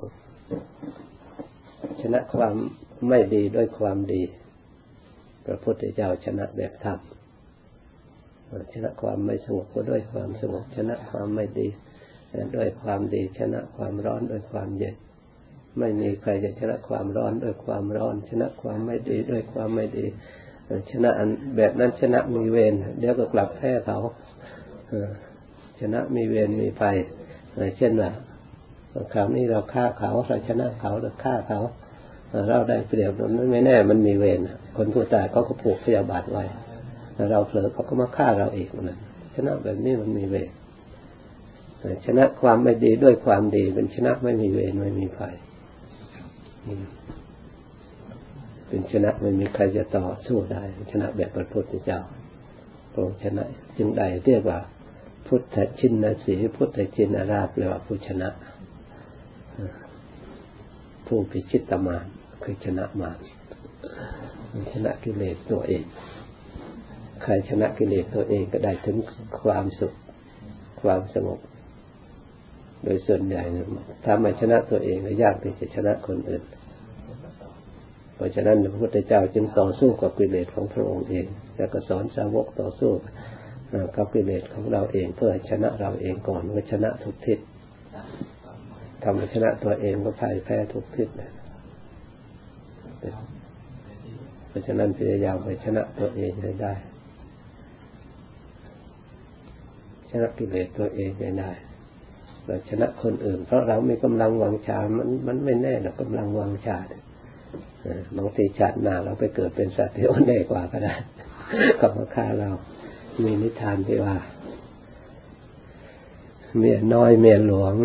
ก็ชนะความไม่ดีด้วยความดี พระพุทธเจ้าชนะแบบธรรมชนะความไม่สงบก็ด้วยความสงบชนะความไม่ดีด้วยความดีชนะความร้อนด้วยความเย็น ไม่มีใครจะชนะความร้อนด้วยความร้อน ชนะความไม่ดีด้วยความไม่ดี ชนะอันแบบนั้นชนะมีเวรเดี๋ยวก็กลับแพ้เขาชนะมีเวรมีไฟเช่นว่า คราวนี้เราฆ่าเขาเราชนะเขาเราฆ่าเขา เราได้เปรียบนั้นไม่แน่มันมีเวรคนผู้ตายเขาก็ผูกพยาบาทไว้เราเผลอเขาก็มาฆ่าเราอีกนั่นชนะแบบนี้มันมีเวรชนะความไม่ดีด้วยความดีเป็นชนะไม่มีเวรไม่มีไฟเป็นชนะไม่มีใครจะต่อสู้ได้ ชนะแบบพระพุทธเจ้าพระชนะจึงได้เรียกว่า พุทธชินนสีพุทธชินราชแปลว่าผู้ชนะ ผู้พิชิตมารคือชนะมารชนะกิเลสตัวเอง ใครชนะกิเลสตัวเองก็ได้ถึงความสุขความสงบ โดยส่วนใหญ่ถ้าไม่ชนะตัวเองก็ยากที่จะชนะคนอื่น เพราะฉะนั้นพระพุทธเจ้าจึงต่อสู้กับกิเลสของพระองค์เอง แล้วก็สอนสาวกต่อสู้กับกิเลสของเราเองเพื่อชนะเราเองก่อนว่าชนะทุกทิศ ทำให้ชนะตัวเองก็พ่ายแพ้ทุกทิศเพราะฉะนั้นพยายามไปชนะตัวเองให้ได้ ชนะกิเลสตัวเองให้ได้เราชนะคนอื่น เพราะเรามีกำลังวังชา มันมันไม่แน่หรอกกำลังวังชาบางทีชาติหน้าเราไปเกิดเป็นสัตว์ที่อ่อนแอกว่าก็ได้ก็มาฆ่าเรา มีนิทานที่ว่า เมียน้อยเมียหลวง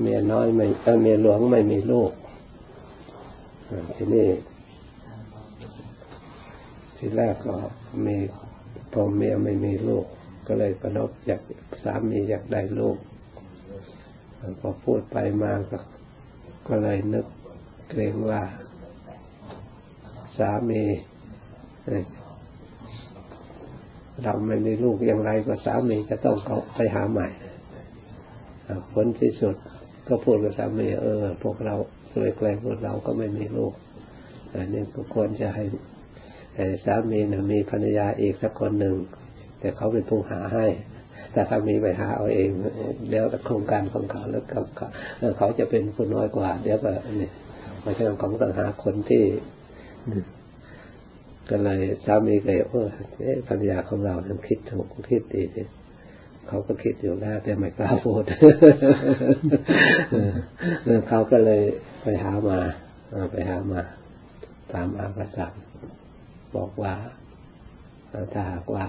เมียน้อยไม่เมียหลวงไม่มีลูกทีนี้ทีแรกก็มีพอเมียไม่มีลูก ก็เลยประนบอยากสามีอยากได้ลูกพอพูดไปมาก็ก็เลยนึกเกรงว่า สามีเราไม่มีลูกอย่างไรก็สามีจะต้องเขาไปหาใหม่ผลที่สุด ก็พูดกับสามีเออ พวกเราเลยแกล้งพวกเราก็ไม่มีลูกอันนี้ก็ควรจะให้สามีนะมีภรรยาอีกสักคนหนึ่ง แต่เขาเป็นผู้หาให้ แต่ถ้ามีไปหาเอาเองเดี๋ยวโครงการของเขาแล้วเขาจะเป็นผู้น้อยกว่า เดี๋ยวก็นี่ไม่ใช่ของต้องหาคนที่ก็เลยสามีก็เออภรรยาของเราทำคิดถูกคิดดีเขาก็คิดอยู่แล้วแต่ไม่กล้าพูดเขาก็เลยไปหามาไปหามาตามอาภาษบอกว่าถ้าหากว่า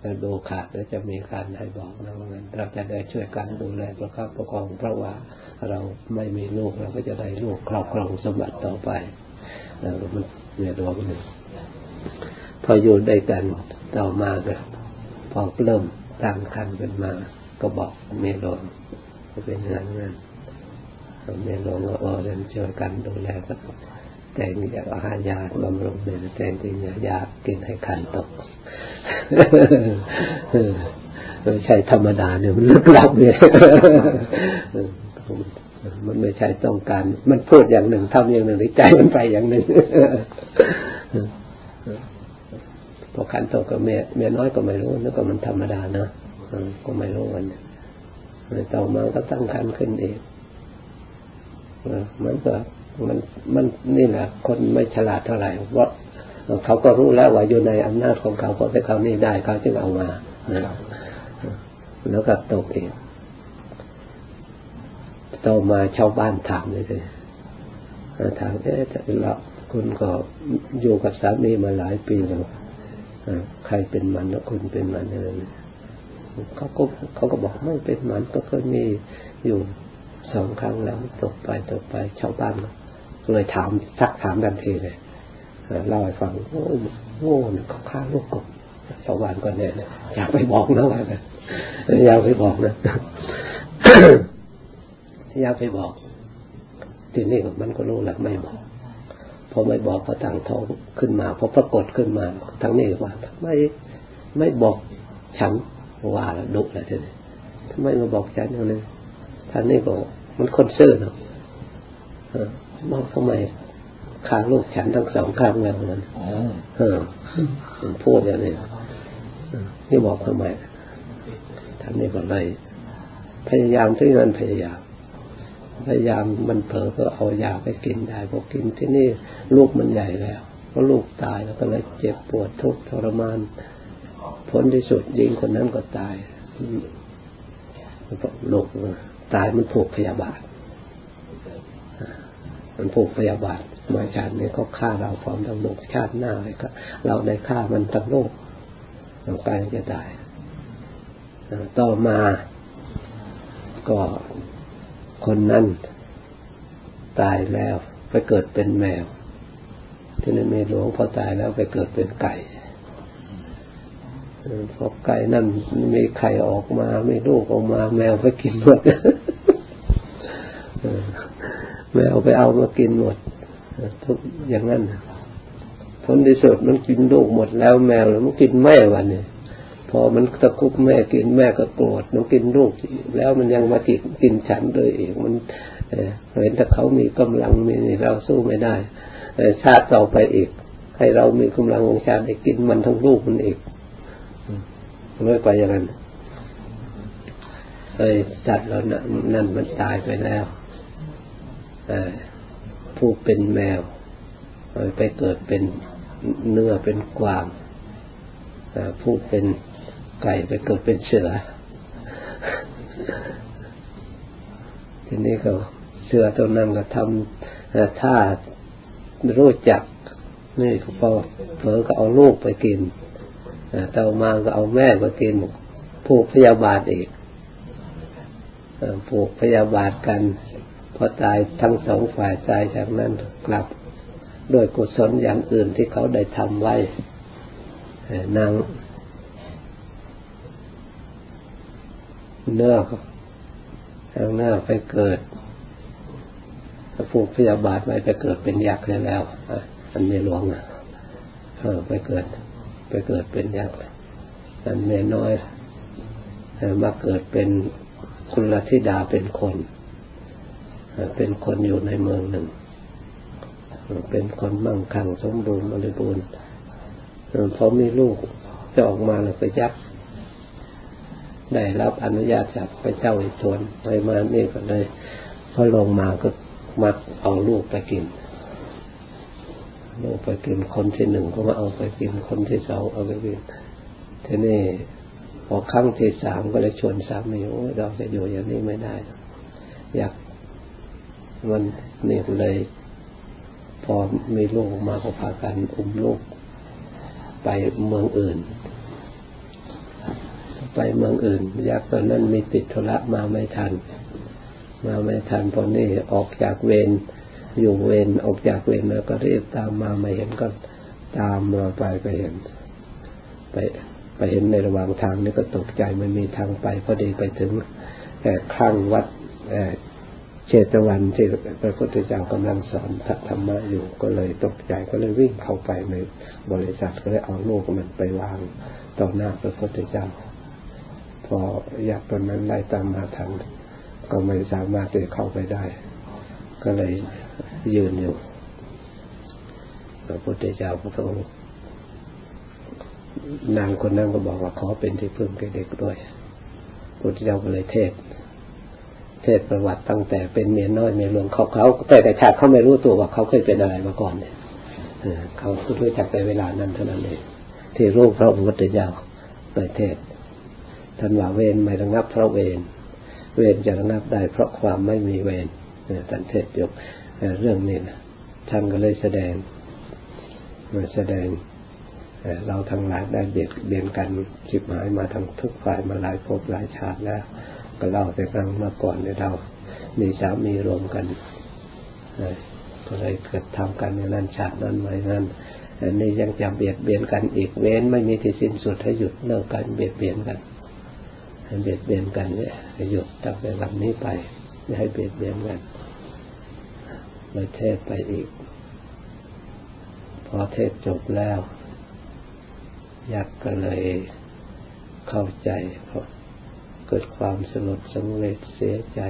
เราดูขาดแล้วจะมีการให้บอกนะว่าเราจะได้ช่วยกันดูแลประคับประคองเพราะว่าเราไม่มีลูกเราก็จะได้ลูกครอบครองสมบัติต่อไปแล้วมันเรียดร้องหนึ่งพออยู่ได้กันต่อมาก็พอเริ่ม ตั้งคันเป็นมา ก็บอกเมลงก็เป็นงานนั้นเมลงก็เออเรียนช่วยกันดูแลกันแต่งอยากอาหารยาบำรุงเนี่ยแต่งจริงยากินให้คันตกไม่ใช่ธรรมดาเนี่ยมันลึกลับเนี่ยมันไม่ใช่ต้องการ มันพูดอย่างหนึ่งทำอย่างหนึ่งหรือใจมันไปอย่างหนึ่ง พอขันโตกับเมียเมียน้อยก็ไม่รู้นึกว่ามันธรรมดานะก็ไม่รู้วันต่อมาก็ตั้งคันขึ้นเองมันก็มันมันนี่แหละคนไม่ฉลาดเท่าไหร่เพราะเขาก็รู้แล้วว่าอยู่ในอำนาจของเขาเพราะไปเขานี่ได้เขาจึงเอามาแล้วก็ตกเองต่อมาชาวบ้านถามเลยเลยถามเอ๊ะเราคุณก็อยู่กับสามีมาหลายปีแล้ว ใครเป็นมันแล้วคุณเป็นมันอะไรเขาก็เขาก็บอกไม่เป็นมันก็เคยมีอยู่สองครั้งแล้วตกไปตกไปชาวบ้านเลยถามซักถามกันทีเลยเล่าให้ฟังโอ้โหเขาฆ่าลูกกบชาวบ้านก็เนี่ยอยากไปบอกนะว่าอยากไปบอกนะอยากไปบอกทีนี้มันก็รู้แหละไม่บอก พอไม่บอกก็ต่างท้องขึ้นมาพอปรากฏขึ้นมาทั้งนี้ว่าไม่ไม่บอกฉันว่าดุแล้วทีนี้ทำไมมาบอกฉันอย่างนี้ทท่านนี้บอกมันคนซื่อเนาะมองทำไมข้างลูกฉันทั้งสองข้างแล้วนั้นเออมันพูดอย่างนี้นี่บอกทำไมท่านนี้ก็เลยพยายามที่นั้นพยายาม พยายามมันเผลอก็เอายาไปกินได้พอกินที่นี่ลูกมันใหญ่แล้วเพราะลูกตายแล้วก็เลยเจ็บปวดทุกข์ทรมานผลที่สุดยิงคนนั้นก็ตายลูกตายมันผูกพยาบาทมันผูกพยาบาทมาชาตินี้เขาฆ่าเราพร้อมทั้งโลกชาติหน้าเลยก็ เราได้ฆ่ามันทั้งโลกเราไปจะตายต่อมาก็ คนนั้นตายแล้วไปเกิดเป็นแมว ที่นั่นเมหลวงพอตายแล้วไปเกิดเป็นไก่พอไก่นั่นมีไข่ออกมาไม่ลูกออกมา แมวไปกินหมดแมวไปเอามากินหมด ทุกอย่างนั้นผลที่สุดมันกินลูกหมดแล้วแมวแล้วมันกินแม่วันนี้ อมันตะคุบแม่กินแม่ก็โกรธมันกินลูกแล้วมันยังมากินกินฉันเลยเองมันเห็นถ้าเขามีกำลังมีเราสู้ไม่ได้ชาติต่อไปอีก ให้เรามีกำลังของชาติได้กินมันทั้งลูกมันอีกไม่ไปอย่างนั้นเอ้ยจัดแล้วนั่นมันตายไปแล้วผู้เป็นแมวไปเกิดเป็นเนื้อเป็นกวางผู้เป็น ไก่ไปเกิดเป็นเสือ ทีนี้ก็เสือตัวนั้นก็ทำถ้ารู้จักนี่พอเผลอก็เอาลูกไปกินต่อมาก็เอาแม่ไปกินผูกพยาบาทอีกผูกพยาบาทกัน พอตายทั้งสองฝ่ายตายจากนั้นกลับด้วยกุศลอย่างอื่นที่เขาได้ทำไว้นาง เนื้อทางหน้าไปเกิดผูกพยาบาทไว้ไปเกิดเป็นยักษ์แล้วอันเมียหลวงอะไปเกิด ไปเกิดเป็นยักษ์อันเมียน้อยมาเกิดเป็นคุณลธิดาเป็นคน เป็นคนอยู่ในเมืองหนึ่ง เป็นคนมั่งคั่งสมบูรณ์บริบูรณ์พอมีลูกจะออกมาแล้วไปยัก ได้รับอนุญาตจากพระเจ้าอิศวรไปมานี่ก็เลยพอลงมาก็มาเอาลูกไปกินลูกไปกินคนที่หนึ่งก็มาเอาไปกินคนที่สองเอาไปกินทีนี้พอครั้งที่สามก็เลยชวนสามีโอ้เราจะอยู่อย่างนี้ไม่ได้ อยากมันนี่เลย พอมีลูกมาก็พากันอุ้มลูกไปเมืองอื่น ไปเมืองอื่น ยักษ์ตอนนั้นมีติดธุระมาไม่ทัน มาไม่ทันพอนี่ออกจากเวรอยู่เวรออกจากเวรแล้วก็รีบตามมาไม่เห็นก็ตามมาไปไปเห็น ไปไปเห็นในระหว่างทางนี่ก็ตกใจไม่มีทางไปพอดีไปถึงข้างวัดเชตวันที่พระพุทธเจ้ากำลังสอนธรรมะอยู่ก็เลยตกใจก็เลยวิ่งเข้าไปในบริษัทก็เลยเอาลูกมันไปวางต่อหน้าพระพุทธเจ้า พออยากตอนนั้นไล่ตามมาทันก็ไม่สามารถจะเข้าไปได้ ก็เลยยืนอยู่พระพุทธเจ้าพระองค์นางคนนั้นก็บอกว่าขอเป็นที่พึ่งแก่เด็กด้วยพุทธเจ้าก็เลยเทศ เทศประวัติตั้งแต่เป็นเมียน้อยเมียหลวงเขาเขาแต่แต่ชาติเขาไม่รู้ตัวว่าเขาเคยเป็นอะไรมาก่อนเนี่ยเขารู้จักในเวลานั้นเท่านั้นเองที่รู้พระพุทธเจ้าในเทศ ท่านว่าเวรไม่ระงับเพราะเวรเวรจะระงับได้เพราะความไม่มีเวรท่านเทศยกเรื่องนี้นะท่านก็เลยแสดงมาแสดงเราทั้งหลายได้เบียดเบียนกันจิบหายมาทั้งทุกฝ่ายมาหลายภพหลายชาติแล้ว ก็เล่าแต่ครั้งเมื่อก่อนเนี่ยเรา มีสามีรวมกันก็เลยเกิดทำกันในนั้นชาตินั้นไว้นั้นอันนี้ยังจะเบียดเบียนกันอีกเว้นไม่มีที่สิ้นสุดให้หยุดเลิกกันเบียดเบียนกัน ให้เบียดเบียนกันเนี่ยหยุดตั้งแต่วันนี้ไปไม่ให้เบียดเบียนกันเลยเทศไปอีก พอเทศจบแล้วยักษ์ก็เลยเข้าใจเพราะเกิดความสลดสังเวชเสียใจ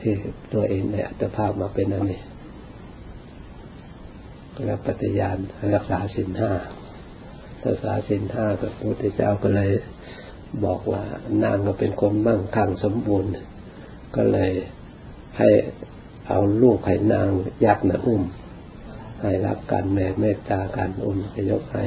ที่ตัวเองในอัตภาพมาเป็นอันนี้แล้วปฏิญาณรักษาสินห้ารักษาสินห้าพระพุทธเจ้าก็เลย บอกว่านางก็เป็นคนมั่งคั่งสมบูรณ์ ก็เลยให้เอาลูกให้นางยักษ์นะอุ้ม ให้รักกันแม่เมตตากันอุ้มจะยกให้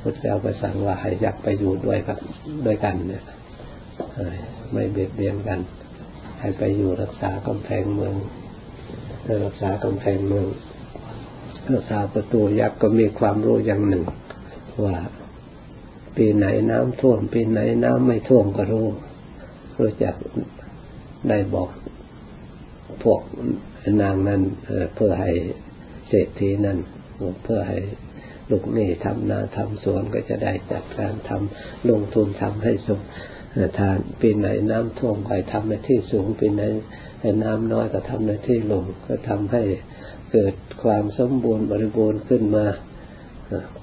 พระเจ้าก็สั่งว่าให้ยักษ์ไปอยู่ด้วยกันด้วยกันเนี่ยไม่เบียดเบียนกัน ให้ไปอยู่รักษากำแพงเมืองรักษากำแพงเมืองรักษาประตูยักษ์ก็มีความรู้อย่างหนึ่ง ว่า ปีไหนน้ำท่วม ปีไหนน้ำไม่ท่วมก็รู้ รู้จักได้บอกพวกนางนั้นเพื่อให้เศรษฐีนั้นเพื่อให้ลูกนี่ทำนาทำสวนก็จะได้จัดการทำลงทุนทำให้สุขทานปีไหนน้ำท่วมก็ทำในที่สูงปีไหนน้ำน้อยก็ทำในที่ลงก็ทำให้เกิดความสมบูรณ์บริบูรณ์ขึ้นมา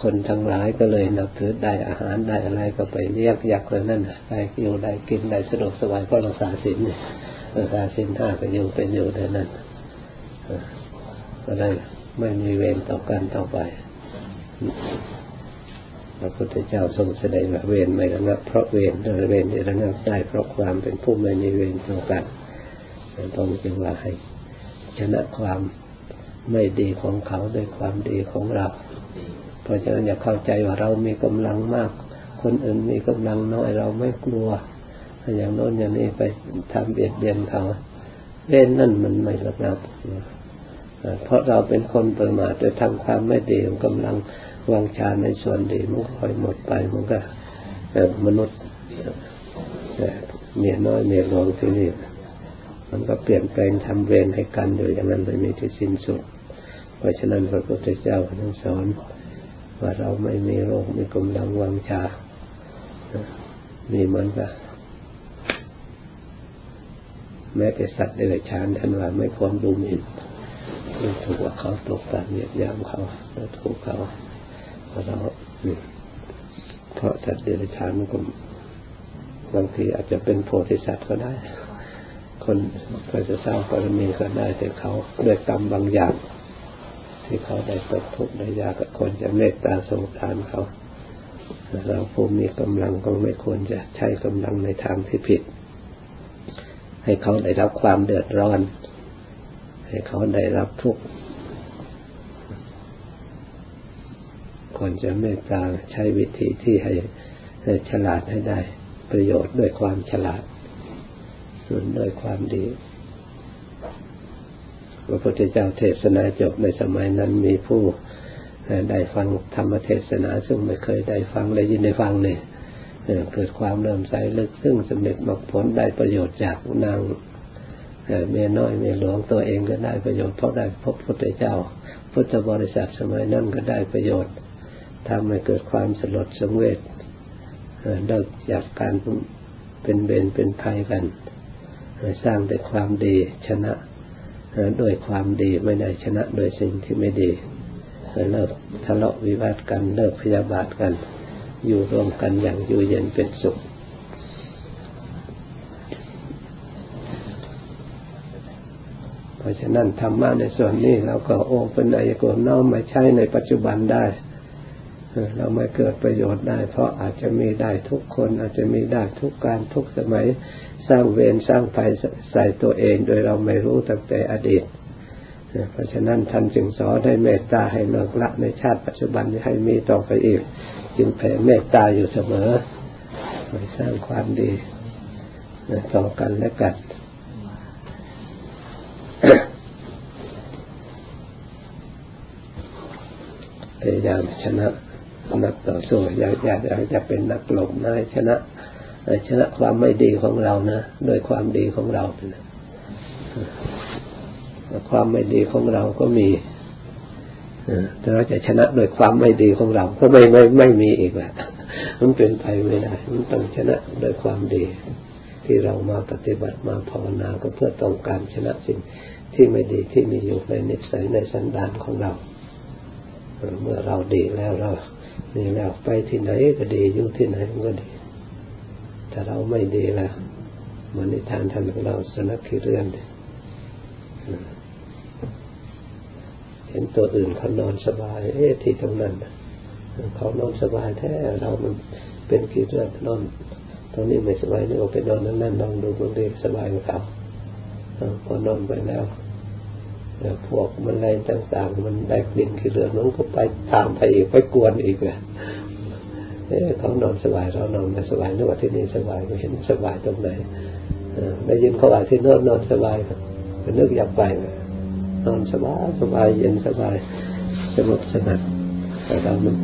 คนทั้งหลายก็เลยนับถือได้อาหารได้อะไรก็ไปเรียกยักษ์เลยนั่นได้อยู่ได้กินได้สะดวกสบายเพราะรักษาศีลรักษาศีลห้าก็อยู่เป็นอยู่ได้นั่นก็ได้ไม่มีเวรต่อกันต่อไปพระพุทธเจ้าทรงแสดงว่าเวรไม่ระงับเพราะเวรแต่เวรที่ระงับได้เพราะความเป็นผู้ไม่มีเวรต่อกันตรงจึงว่าให้ชนะความไม่ดีของเขาด้วยความดีของเรา ราะฉะนั้นอย่าเข้าใจว่าเรามีกำลังมาก คนอื่นมีกำลังน้อยเราไม่กลัว อย่างโน้นอย่างนี้ไปทำเบียดเบียนเขาเล่นนั่นมันไม่ระงับเพราะเราเป็นคนประมาทโดยทำความไม่ดีกำลังวางชาในส่วนดีมันค่อยหมดไปมันก็มนุษย์เมียน้อยเมียหลวงที่นี่มันก็เปลี่ยนแปลงทำเวรให้กันอยู่อย่างนั้นไม่มีที่สิ้นสุด เพราะฉะนั้นพระพุทธเจ้าท่านสอน ว่าเราไม่มีโรคมีกำลังวังชามีเหมือนกับแม้แต่สัตว์เดรัจฉานท่านว่าไม่ควรดูหมิ่นถูกว่าเขาตกต่ำเหยียดยามเขาแล้วถูกเขาเราเพราะสัตว์เดรัจฉานมันก็บางทีอาจจะเป็นโพธิสัตว์ก็ได้ คนก็จะสร้างปรมีก็ได้แต่เขาด้วยกรรมบางอย่าง ที่เขาได้ตกทุกข์ได้ยากก็ควรจะเมตตาสงสารเขาเราผู้มีกำลังก็ไม่ควรจะใช้กำลังในทางที่ผิด ให้เขาได้รับความเดือดร้อน ให้เขาได้รับทุกข์ควรจะเมตตาใช้วิธีที่ให้ฉลาดให้ได้ ประโยชน์ด้วยความฉลาดส่วนด้วยความดี ระพุทธเจ้าเทศนาจบในสมัยนั้นมีผู้ได้ฟังธรรมเทศนา ซึ่งไม่เคยได้ฟังได้ยินได้ฟังเนี่ยเกิดความเริ่มใสลึกซึ่งสำเร็จมรรคผลได้ประโยชน์จากนางเมียน้อยเมียหลวงตัวเองก็ได้ประโยชน์เพราะได้พบพระพุทธเจ้า พุทธบริษัทสมัยนั้นก็ได้ประโยชน์ทำให้เกิดความสลดสังเวชเลิกจากการเป็นเบนเป็นภัยกัน สร้างแต่ความดีชนะ ด้วยความดีไม่ได้ชนะโดยสิ่งที่ไม่ดีเลิกทะเลาะวิวาทกันเลิกพยาบาทกัน อยู่ร่วมกันอย่างอยู่เย็นเป็นสุขเพราะฉะนั้นธรรมะในส่วนนี้เราก็โอ้เป็นอายกรน้อมมาใช้ในปัจจุบันได้ เราไม่เกิดประโยชน์ได้ เพราะอาจจะมีได้ทุกคนอาจจะมีได้ทุกการทุกสมัย สร้างเวรสร้างภัยใส่ตัวเองโดยเราไม่รู้ตั้งแต่อดีต เพราะฉะนั้นท่านจึงสอนให้เมตตาให้เลิกละในชาติปัจจุบันให้มีต่อไปอีกจึงแผ่เมตตาอยู่เสมอไปสร้างความดีต่อกันและกันพยายามชนะนักต่อสู้อย่าอย่าอย่าเป็นนักหลบนายชนะ ชนะความไม่ดีของเรานะโดยความดีของเราความไม่ดีของเราก็มีแต่เราจะชนะโดยความไม่ดีของเรา ก็ไม่ไม่ไม่มีอีกแหละมันเป็นไปไม่ได้ มันต้องชนะโดยความดี ที่เรามาปฏิบัติมาภาวนาก็เพื่อต้องการชนะสิ่งที่ไม่ดีที่มีอยู่ในนิสัยในสันดานของเรา เมื่อเราดีแล้วเรานี่แล้วไปที่ไหนก็ดีอยู่ที่ไหนก็ดี ถ้าเราไม่ดีแล้วมันนิทานท่านของเราสนักขีเรื่อนเห็นตัวอื่นเขานอนสบาย เอ๊ะที่ตรงนั้นเขานอนสบายแท้เรามันเป็นขีเรื่อนนอนตรงนี้ไม่สบายนี่ออกไปนอนนั่นนั่นลองดูบางทีสบายกว่าเขาพอนอนไปแล้วพวกมันแรต่าง ๆ มันได้กลิ่นขี้เลือดมันก็ไปตามไปอีกไปกวนอีกเลย เขานอนสบายเรานอนไม่สบายนึกว่าที่นี่สบายไม่เห็นสบายตรงไหนได้ยินเขาว่าที่นอนนอนสบายก็นึกอยากไปนอนสบายสบายเย็นสบายสงบสงัดแต่เรามัน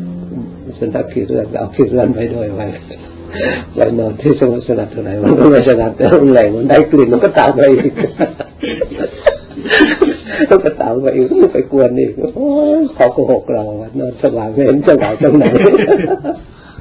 สนักขี้เลือดเอาขี้เลือดไปด้วยไปไปนอนที่สงบสงัดเท่าไหร่มันก็ไม่สงัดแต่มันแหลงมันได้กลิ่นมันก็ตามไปอีกก็ไปตามไปอีกไปกวนอีกเขาโกหกเรานอนสบายไม่เห็นสบายตรงไหน